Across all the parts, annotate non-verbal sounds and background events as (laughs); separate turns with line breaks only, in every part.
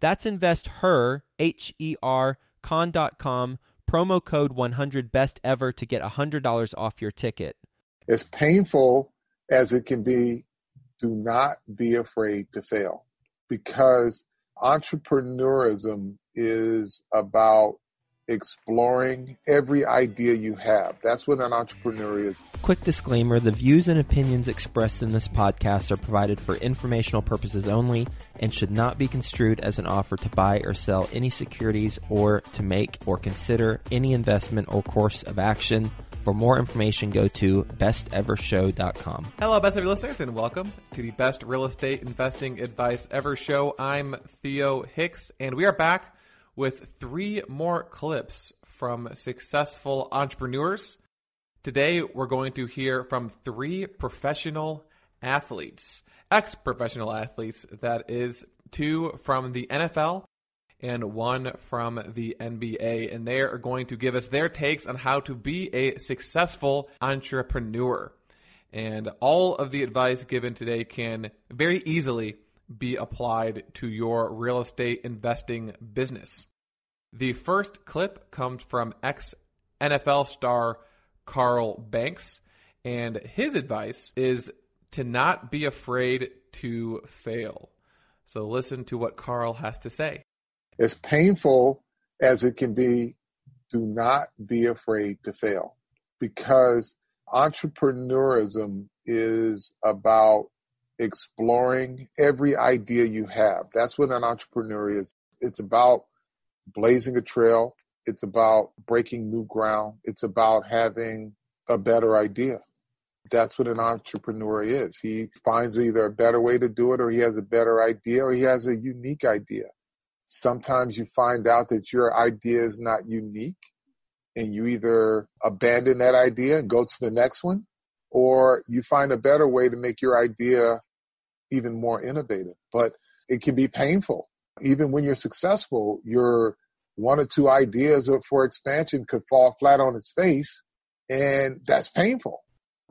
That's investher, H E R, con.com promo code 100 best ever to get $100 off your ticket.
As painful as it can be, do not be afraid to fail because entrepreneurism is about exploring every idea you have. That's what an entrepreneur is.
Quick disclaimer the views and opinions expressed in this podcast are provided for informational purposes only and should not be construed as an offer to buy or sell any securities or to make or consider any investment or course of action. For more information, go to bestevershow.com.
Hello, Best Ever listeners, and welcome to the Best Real Estate Investing Advice Ever Show. I'm Theo Hicks, and we are back with three more clips from successful entrepreneurs. Today, we're going to hear from three professional athletes, ex professional athletes, that is, two from the NFL and one from the NBA. And they are going to give us their takes on how to be a successful entrepreneur. And all of the advice given today can very easily be applied to your real estate investing business. The first clip comes from ex NFL star Carl Banks, and his advice is to not be afraid to fail. So listen to what Carl has to say.
As painful as it can be, do not be afraid to fail because entrepreneurism is about exploring every idea you have. That's what an entrepreneur is. It's about blazing a trail. It's about breaking new ground. It's about having a better idea. That's what an entrepreneur is. He finds either a better way to do it or he has a better idea or he has a unique idea. Sometimes you find out that your idea is not unique and you either abandon that idea and go to the next one or you find a better way to make your idea even more innovative. But it can be painful. Even when you're successful, your one or two ideas for expansion could fall flat on its face, and that's painful.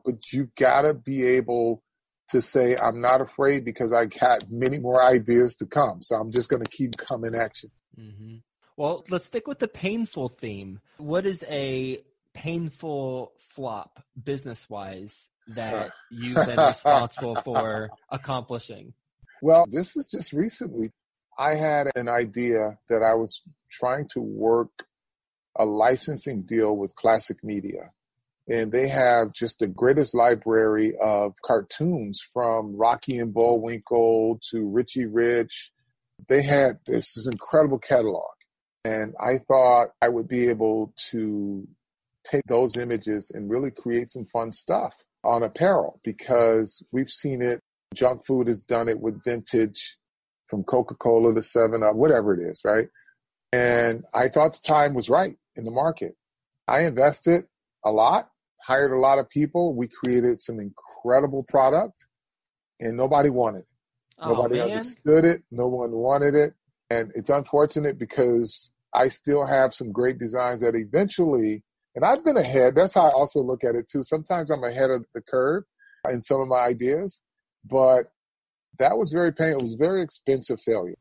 But you gotta be able to say, I'm not afraid because I got many more ideas to come. So I'm just gonna keep coming at you.
Mm-hmm. Well, let's stick with the painful theme. What is a painful flop business wise that (laughs) you've been responsible for accomplishing?
Well, this is just recently. I had an idea that I was trying to work a licensing deal with Classic Media. And they have just the greatest library of cartoons from Rocky and Bullwinkle to Richie Rich. They had this, this incredible catalog. And I thought I would be able to take those images and really create some fun stuff on apparel because we've seen it. Junk food has done it with vintage from Coca Cola to 7 Up, whatever it is, right? And I thought the time was right in the market. I invested a lot, hired a lot of people. We created some incredible product, and nobody wanted it. Oh, nobody man. understood it. No one wanted it. And it's unfortunate because I still have some great designs that eventually, and I've been ahead. That's how I also look at it too. Sometimes I'm ahead of the curve in some of my ideas, but that was very painful. It was very expensive failure.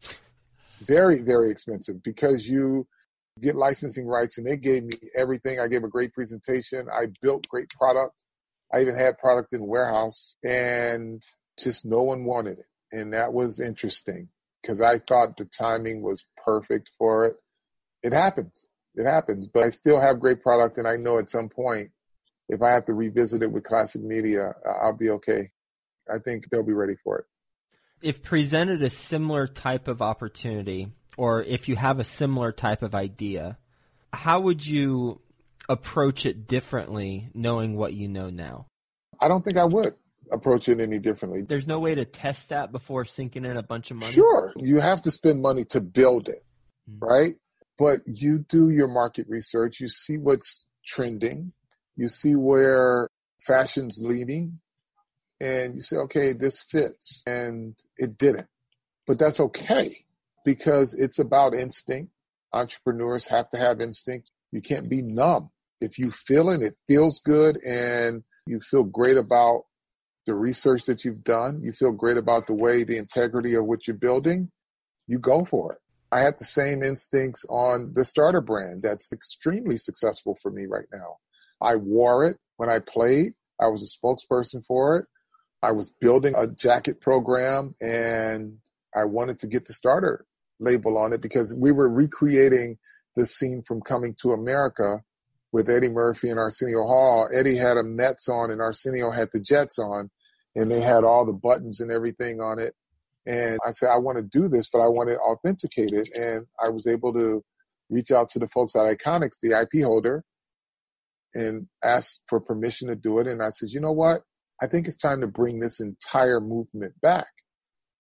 Very, very expensive because you get licensing rights and they gave me everything. I gave a great presentation. I built great product. I even had product in warehouse and just no one wanted it. And that was interesting because I thought the timing was perfect for it. It happens. it happens. But I still have great product, and I know at some point, if I have to revisit it with classic media, I'll be okay. I think they'll be ready for it.
If presented a similar type of opportunity, or if you have a similar type of idea, how would you approach it differently knowing what you know now?
I don't think I would approach it any differently.
There's no way to test that before sinking in a bunch of money?
Sure. You have to spend money to build it, mm-hmm. right? But you do your market research, you see what's trending, you see where fashion's leading, and you say, okay, this fits. And it didn't. But that's okay because it's about instinct. Entrepreneurs have to have instinct. You can't be numb. If you feel it, it feels good, and you feel great about the research that you've done, you feel great about the way, the integrity of what you're building, you go for it. I had the same instincts on the starter brand that's extremely successful for me right now. I wore it when I played. I was a spokesperson for it. I was building a jacket program and I wanted to get the starter label on it because we were recreating the scene from Coming to America with Eddie Murphy and Arsenio Hall. Eddie had a Mets on and Arsenio had the Jets on, and they had all the buttons and everything on it. And I said, I want to do this, but I want it authenticated. And I was able to reach out to the folks at Iconix, the IP holder, and ask for permission to do it. And I said, you know what? I think it's time to bring this entire movement back.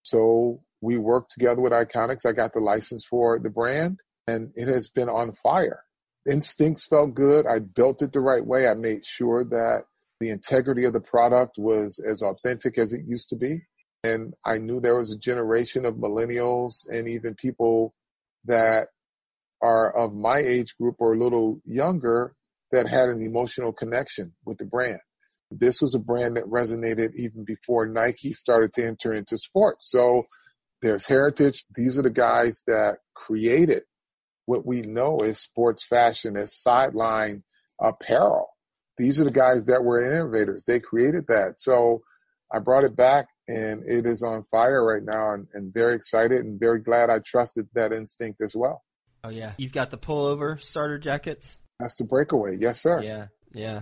So we worked together with Iconix. I got the license for the brand, and it has been on fire. Instincts felt good. I built it the right way. I made sure that the integrity of the product was as authentic as it used to be. And I knew there was a generation of millennials and even people that are of my age group or a little younger that had an emotional connection with the brand. This was a brand that resonated even before Nike started to enter into sports. So there's heritage. These are the guys that created what we know as sports fashion, as sideline apparel. These are the guys that were innovators. They created that. So I brought it back and it is on fire right now and, and very excited and very glad I trusted that instinct as well.
Oh yeah. You've got the pullover starter jackets?
That's the breakaway. Yes, sir.
Yeah. Yeah.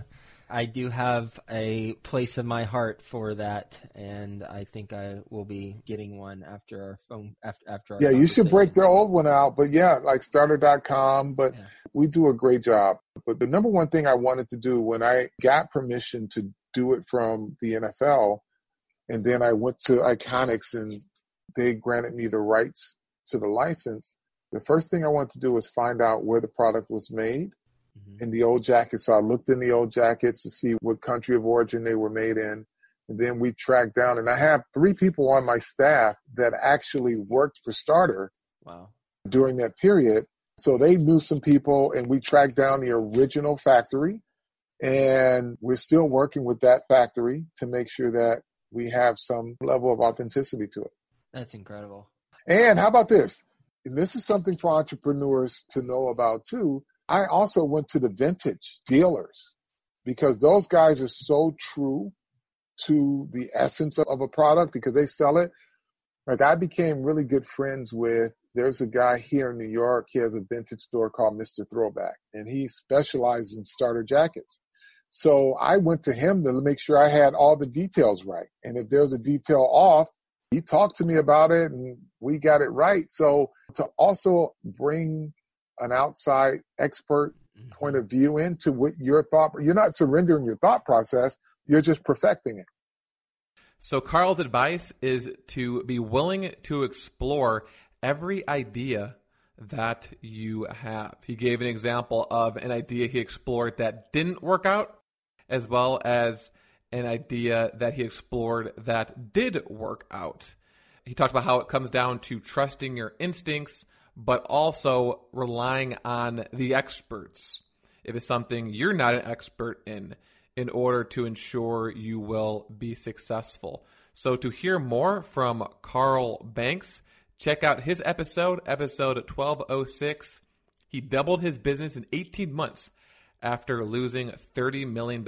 I do have a place in my heart for that, and I think I will be getting one after our phone after after our.
Yeah, you should break the old one out, but yeah, like starter.com. But yeah. we do a great job. But the number one thing I wanted to do when I got permission to do it from the NFL, and then I went to Iconix and they granted me the rights to the license. The first thing I wanted to do was find out where the product was made mm-hmm. in the old jackets. So I looked in the old jackets to see what country of origin they were made in. And then we tracked down, and I have three people on my staff that actually worked for Starter
wow.
during that period. So they knew some people, and we tracked down the original factory. And we're still working with that factory to make sure that we have some level of authenticity to it.
That's incredible.
And how about this? And this is something for entrepreneurs to know about too. I also went to the vintage dealers because those guys are so true to the essence of a product because they sell it. Like I became really good friends with there's a guy here in New York, he has a vintage store called Mr. Throwback and he specializes in starter jackets. So I went to him to make sure I had all the details right. And if there's a detail off, he talked to me about it and we got it right. So to also bring an outside expert mm-hmm. point of view into what your thought you're not surrendering your thought process you're just perfecting it.
So carl's advice is to be willing to explore every idea that you have. He gave an example of an idea he explored that didn't work out as well as an idea that he explored that did work out. He talked about how it comes down to trusting your instincts but also relying on the experts if it's something you're not an expert in, in order to ensure you will be successful. So, to hear more from Carl Banks, check out his episode, episode 1206. He doubled his business in 18 months after losing $30 million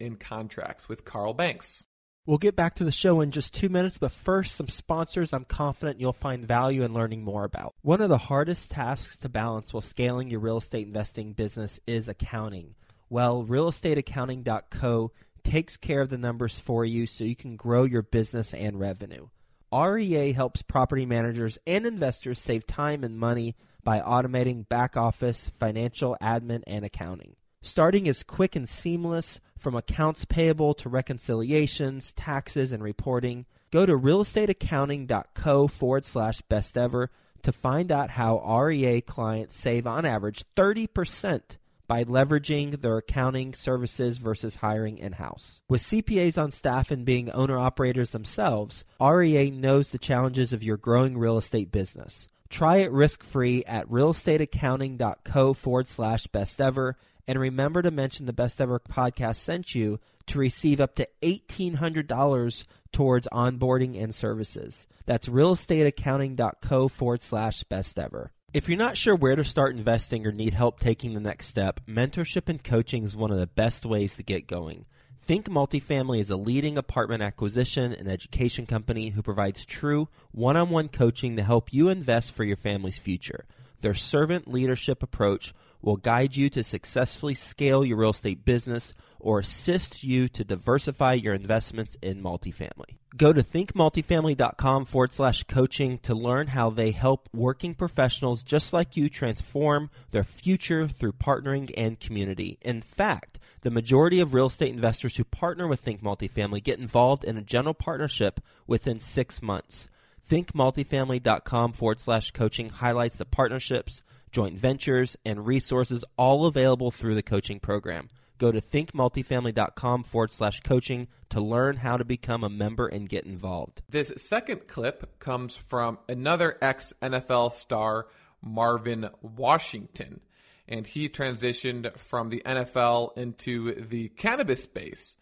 in contracts with Carl Banks.
We'll get back to the show in just two minutes, but first, some sponsors I'm confident you'll find value in learning more about. One of the hardest tasks to balance while scaling your real estate investing business is accounting. Well, realestateaccounting.co takes care of the numbers for you so you can grow your business and revenue. REA helps property managers and investors save time and money by automating back office, financial, admin, and accounting. Starting is quick and seamless from accounts payable to reconciliations, taxes, and reporting. Go to realestateaccounting.co forward slash best ever to find out how REA clients save on average 30% by leveraging their accounting services versus hiring in house. With CPAs on staff and being owner operators themselves, REA knows the challenges of your growing real estate business. Try it risk free at realestateaccounting.co forward slash best ever and remember to mention the Best Ever podcast sent you to receive up to $1,800 towards onboarding and services. That's realestateaccounting.co forward slash best ever. If you're not sure where to start investing or need help taking the next step, mentorship and coaching is one of the best ways to get going. Think Multifamily is a leading apartment acquisition and education company who provides true one on one coaching to help you invest for your family's future. Their servant leadership approach will guide you to successfully scale your real estate business or assist you to diversify your investments in multifamily. Go to thinkmultifamily.com forward slash coaching to learn how they help working professionals just like you transform their future through partnering and community. In fact, the majority of real estate investors who partner with Think Multifamily get involved in a general partnership within six months. ThinkMultifamily.com forward slash coaching highlights the partnerships joint ventures, and resources all available through the coaching program. Go to thinkmultifamily.com forward slash coaching to learn how to become a member and get involved.
This second clip comes from another ex NFL star, Marvin Washington. And he transitioned from the NFL into the cannabis space.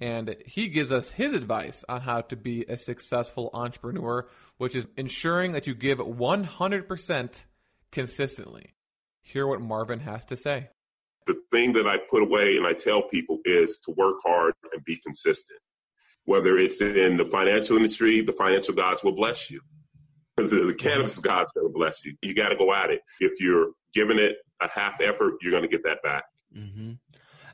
And he gives us his advice on how to be a successful entrepreneur, which is ensuring that you give 100% consistently. Hear what Marvin has to say.
The thing that I put away and I tell people is to work hard and be consistent. Whether it's in the financial industry, the financial gods will bless you. The, (laughs) the cannabis gods will bless you. You got to go at it. If you're giving it a half effort, you're going to get that back.
Mm-hmm.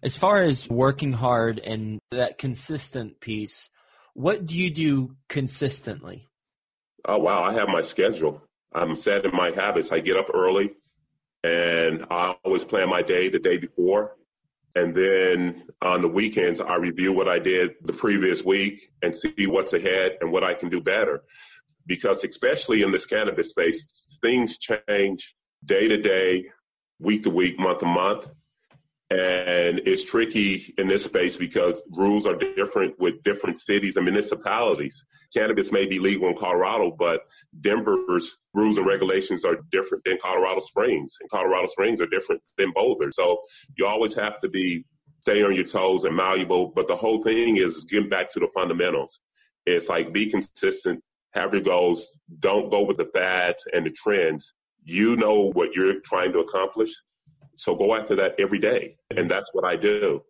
As far as working hard and that consistent piece, what do you do consistently?
Oh, wow. I have my schedule. I'm set in my habits. I get up early and I always plan my day the day before. And then on the weekends, I review what I did the previous week and see what's ahead and what I can do better. Because especially in this cannabis space, things change day to day, week to week, month to month. And it's tricky in this space because rules are different with different cities and municipalities. Cannabis may be legal in Colorado, but Denver's rules and regulations are different than Colorado Springs, and Colorado Springs are different than Boulder. So you always have to be stay on your toes and malleable. But the whole thing is getting back to the fundamentals. It's like be consistent, have your goals, don't go with the fads and the trends. You know what you're trying to accomplish so go after that every day. And that's what I do.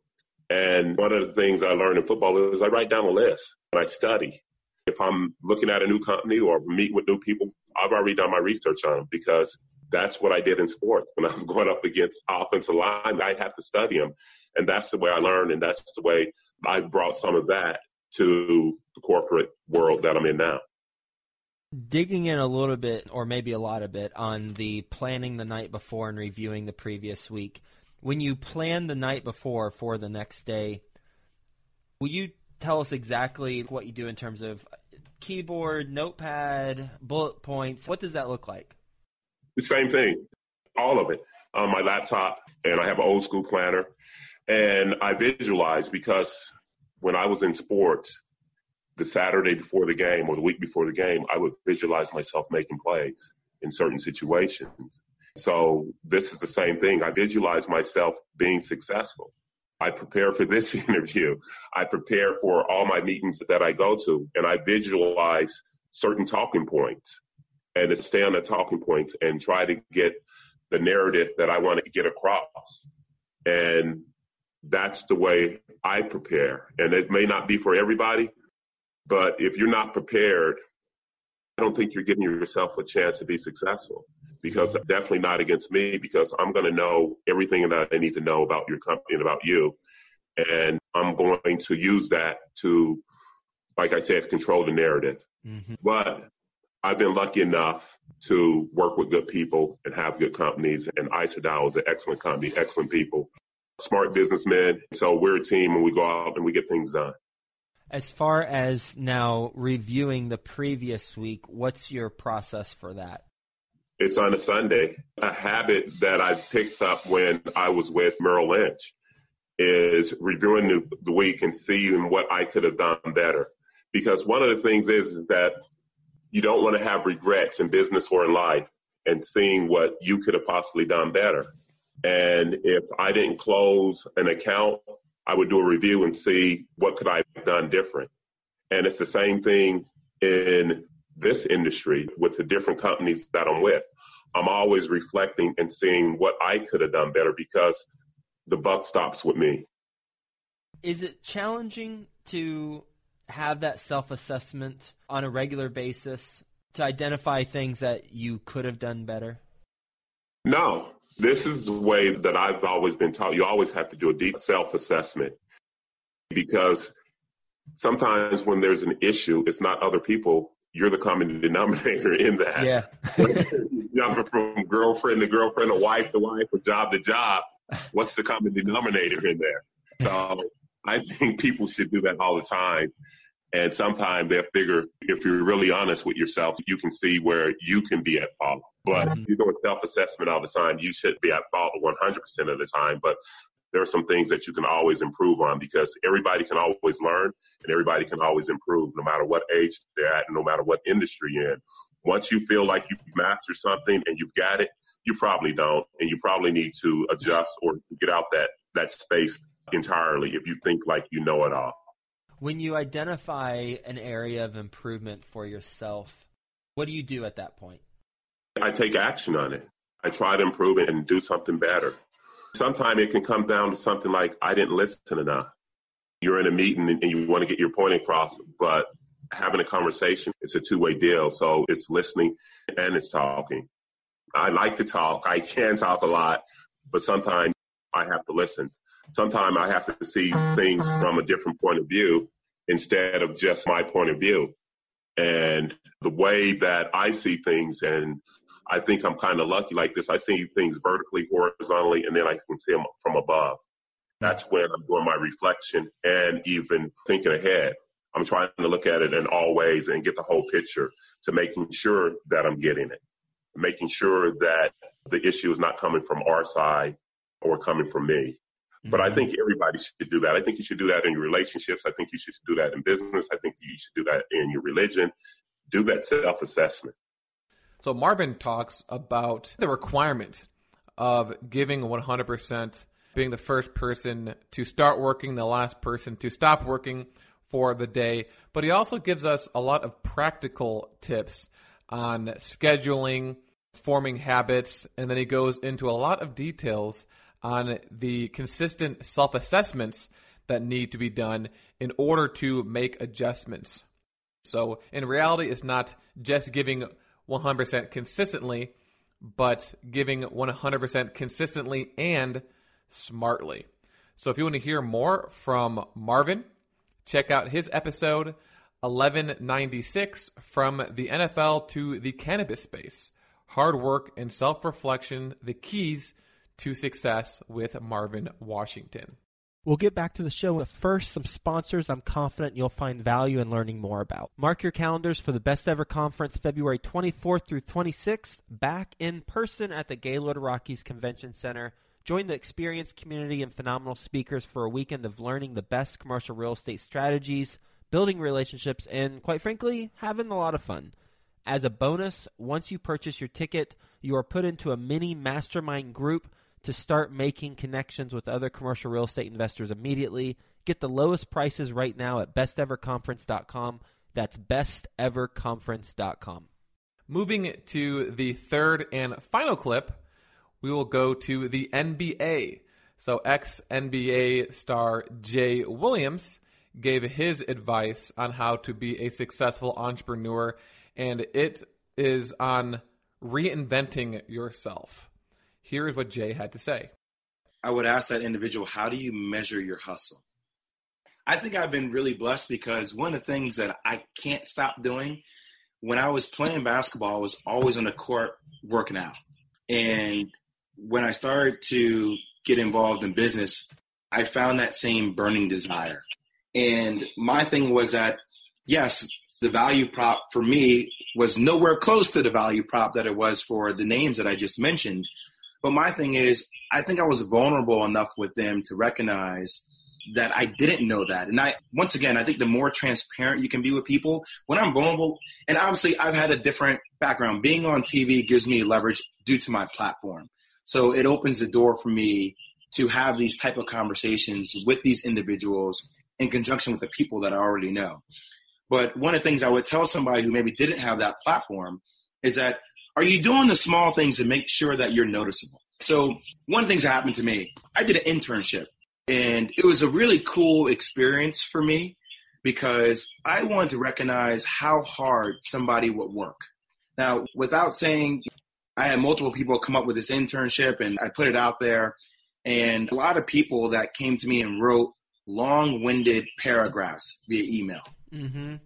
And one of the things I learned in football is I write down a list and I study. If I'm looking at a new company or meet with new people, I've already done my research on them because that's what I did in sports. When I was (laughs) going up against offensive line, I had to study them. And that's the way I learned. And that's the way I brought some of that to the corporate world that I'm in now
digging in a little bit, or maybe a lot of bit, on the planning the night before and reviewing the previous week. When you plan the night before for the next day, will you tell us exactly what you do in terms of keyboard, notepad, bullet points? What does that look like?
The same thing, all of it on my laptop, and I have an old school planner, and I visualize because when I was in sports, the Saturday before the game or the week before the game, I would visualize myself making plays in certain situations. So this is the same thing. I visualize myself being successful. I prepare for this (laughs) interview. I prepare for all my meetings that I go to and I visualize certain talking points and to stay on the talking points and try to get the narrative that I want to get across. And that's the way I prepare. And it may not be for everybody, But if you're not prepared, I don't think you're giving yourself a chance to be successful because definitely not against me because I'm going to know everything that I need to know about your company and about you. And I'm going to use that to, like I said, control the narrative. Mm-hmm. But I've been lucky enough to work with good people and have good companies. And Isodiol is an excellent company, excellent people, smart businessmen. So we're a team and we go out and we get things done.
As far as now reviewing the previous week, what's your process for that?
It's on a Sunday. A habit that I picked up when I was with Merrill Lynch is reviewing the, the week and seeing what I could have done better. Because one of the things is, is that you don't want to have regrets in business or in life and seeing what you could have possibly done better. And if I didn't close an account, I would do a review and see what could I have done different. And it's the same thing in this industry with the different companies that I'm with. I'm always reflecting and seeing what I could have done better because the buck stops with me.
Is it challenging to have that self assessment on a regular basis to identify things that you could have done better?
No. This is the way that I've always been taught. You always have to do a deep self assessment because sometimes when there's an issue, it's not other people. You're the common denominator (laughs) in that.
Yeah.
Jumping from girlfriend to girlfriend, a wife to wife, or job to job. What's the common denominator in there? So I think people should do that all the time. And sometimes they'll figure if you're really honest with yourself, you can see where you can be at fault. But mm-hmm. you're doing self assessment all the time, you should be at fault 100% of the time. But there are some things that you can always improve on because everybody can always learn and everybody can always improve no matter what age they're at and no matter what industry you're in. Once you feel like you've mastered something and you've got it, you probably don't. And you probably need to adjust or get out that, that space entirely if you think like you know it all.
When you identify an area of improvement for yourself, what do you do at that point?
I take action on it. I try to improve it and do something better. Sometimes it can come down to something like I didn't listen enough. You're in a meeting and you want to get your point across, but having a conversation, it's a two way deal. So it's listening and it's talking. I like to talk. I can talk a lot, but sometimes I have to listen. Sometimes I have to see things from a different point of view instead of just my point of view. And the way that I see things, and I think I'm kind of lucky like this, I see things vertically, horizontally, and then I can see them from above. That's when I'm doing my reflection and even thinking ahead. I'm trying to look at it in all ways and get the whole picture to making sure that I'm getting it, making sure that the issue is not coming from our side or coming from me. But I mm-hmm. think everybody should do that. I think you should do that in your relationships. I think you should do that in business. I think you should do that in your religion. Do that self assessment.
So Marvin talks about the requirement of giving 100%, being the first person to start working, the last person to stop working for the day. But he also gives us a lot of practical tips on scheduling, forming habits, and then he goes into a lot of details on the consistent self assessments that need to be done in order to make adjustments. So, in reality, it's not just giving 100% consistently, but giving 100% consistently and smartly. So, if you want to hear more from Marvin, check out his episode 1196 From the NFL to the Cannabis Space Hard Work and Self Reflection, the Keys to success with Marvin Washington.
We'll get back to the show, but first, some sponsors I'm confident you'll find value in learning more about. Mark your calendars for the Best Ever Conference February 24th through 26th, back in person at the Gaylord Rockies Convention Center. Join the experienced community and phenomenal speakers for a weekend of learning the best commercial real estate strategies, building relationships, and quite frankly, having a lot of fun. As a bonus, once you purchase your ticket, you are put into a mini mastermind group to start making connections with other commercial real estate investors immediately. Get the lowest prices right now at besteverconference.com. That's besteverconference.com.
Moving to the third and final clip, we will go to the NBA. So, ex NBA star Jay Williams gave his advice on how to be a successful entrepreneur, and it is on reinventing yourself. Here is what Jay had to say.
I would ask that individual, how do you measure your hustle? I think I've been really blessed because one of the things that I can't stop doing when I was playing basketball, I was always on the court working out. And when I started to get involved in business, I found that same burning desire. And my thing was that, yes, the value prop for me was nowhere close to the value prop that it was for the names that I just mentioned. But my thing is, I think I was vulnerable enough with them to recognize that I didn't know that. And I, once again, I think the more transparent you can be with people, when I'm vulnerable, and obviously I've had a different background. Being on TV gives me leverage due to my platform. So it opens the door for me to have these type of conversations with these individuals in conjunction with the people that I already know. But one of the things I would tell somebody who maybe didn't have that platform is that are you doing the small things to make sure that you're noticeable? So one the things that happened to me, I did an internship and it was a really cool experience for me because I wanted to recognize how hard somebody would work. Now, without saying, I had multiple people come up with this internship and I put it out there. And a lot of people that came to me and wrote long winded paragraphs via email. Mm-hmm.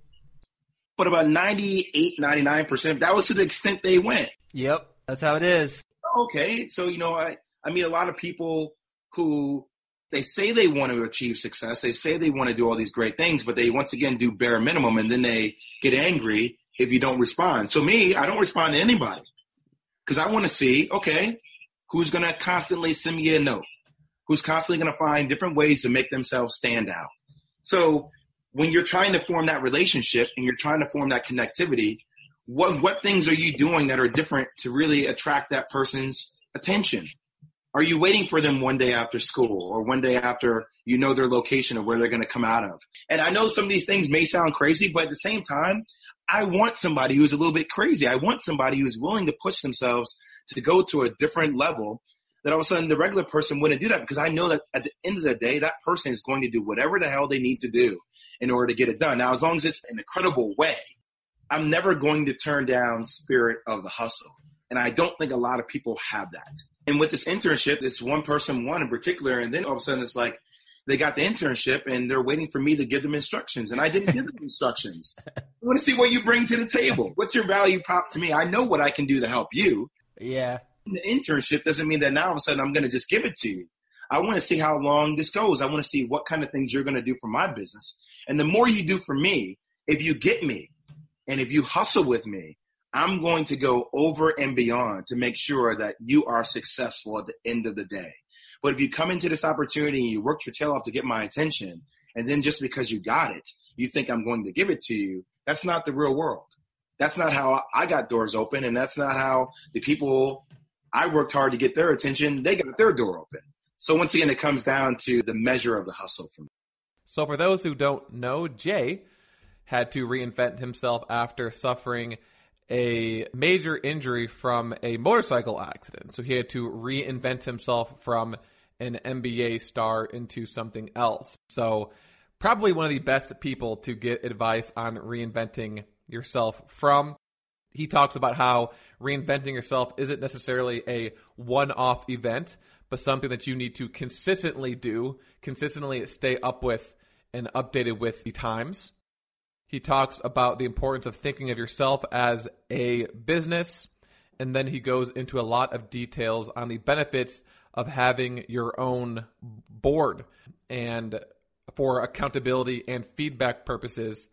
But about 98, 99%, that was to the extent they went.
Yep, that's how it is.
Okay, so, you know, I, I meet a lot of people who they say they want to achieve success. They say they want to do all these great things, but they once again do bare minimum and then they get angry if you don't respond. So me, I don't respond to anybody because I want to see, okay, who's going to constantly send me a note? Who's constantly going to find different ways to make themselves stand out? So when you're trying to form that relationship and you're trying to form that connectivity, what what things are you doing that are different to really attract that person's attention? Are you waiting for them one day after school or one day after you know their location of where they're going to come out of? And I know some of these things may sound crazy, but at the same time, I want somebody who's a little bit crazy. I want somebody who's willing to push themselves to go to a different level that all of a sudden the regular person wouldn't do that because I know that at the end of the day, that person is going to do whatever the hell they need to do in order to get it done. Now, as long as it's in a credible way, I'm never going to turn down spirit of the hustle. And I don't think a lot of people have that. And with this internship, it's one person, one in particular, and then all of a sudden it's like they got the internship and they're waiting for me to give them instructions, and I didn't give them instructions. (laughs) I want to see what you bring to the table. What's your value prop to me? I know what I can do to help you.
Yeah.
The internship doesn't mean that now all of a sudden I'm going to just give it to you. I want to see how long this goes. I want to see what kind of things you're going to do for my business. And the more you do for me, if you get me and if you hustle with me, I'm going to go over and beyond to make sure that you are successful at the end of the day. But if you come into this opportunity and you work your tail off to get my attention, and then just because you got it, you think I'm going to give it to you, that's not the real world. That's not how I got doors open, and that's not how the people I worked hard to get their attention, they got their door open. So once again, it comes down to the measure of the hustle for me.
So for those who don't know, Jay had to reinvent himself after suffering a major injury from a motorcycle accident. So he had to reinvent himself from an NBA star into something else. So, probably one of the best people to get advice on reinventing yourself from. He talks about how reinventing yourself isn't necessarily a one off event, but something that you need to consistently do, consistently stay up with and updated with the times. He talks about the importance of thinking of yourself as a business. And then he goes into a lot of details on the benefits of having your own board and for accountability and feedback purposes.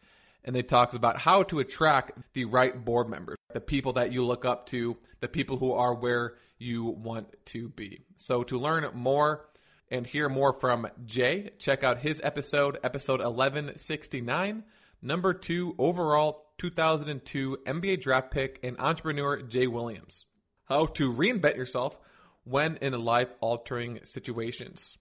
And they talks about how to attract the right board members, the people that you look up to, the people who are where you want to be. So to learn more and hear more from Jay, check out his episode, episode 1169 number two overall 2002 NBA draft pick and entrepreneur Jay Williams. How to reinvent yourself when in life altering situations.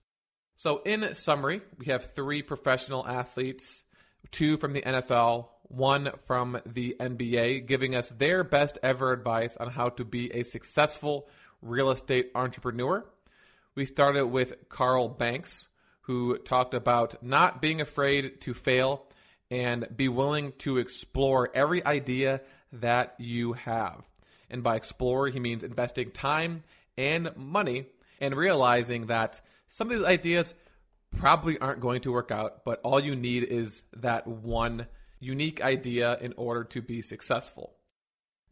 So, in summary, we have three professional athletes, two from the NFL, one from the NBA, giving us their best ever advice on how to be a successful real estate entrepreneur. We started with Carl Banks, who talked about not being afraid to fail and be willing to explore every idea that you have. And by explore, he means investing time and money and realizing that some of these ideas probably aren't going to work out, but all you need is that one unique idea in order to be successful.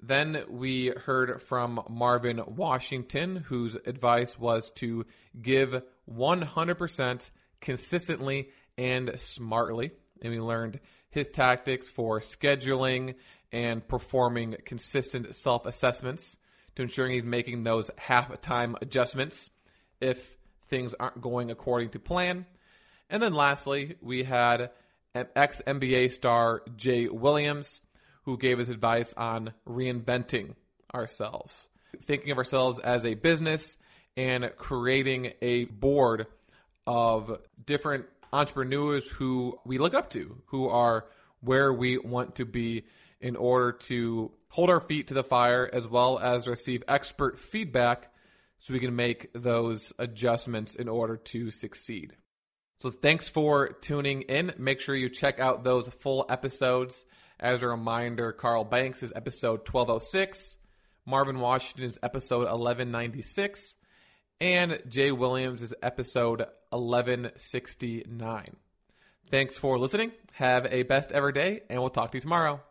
Then we heard from Marvin Washington, whose advice was to give 100% consistently and smartly. And we learned his tactics for scheduling and performing consistent self assessments to ensuring he's making those half time adjustments if things aren't going according to plan. And then lastly, we had ex NBA star, Jay Williams, who gave us advice on reinventing ourselves, thinking of ourselves as a business and creating a board of different entrepreneurs who we look up to, who are where we want to be in order to hold our feet to the fire as well as receive expert feedback so we can make those adjustments in order to succeed. So thanks for tuning in. Make sure you check out those full episodes. As a reminder, Carl Banks is episode 1206, Marvin Washington is episode 1196, and Jay Williams is episode 1169. Thanks for listening. Have a best ever day, and we'll talk to you tomorrow.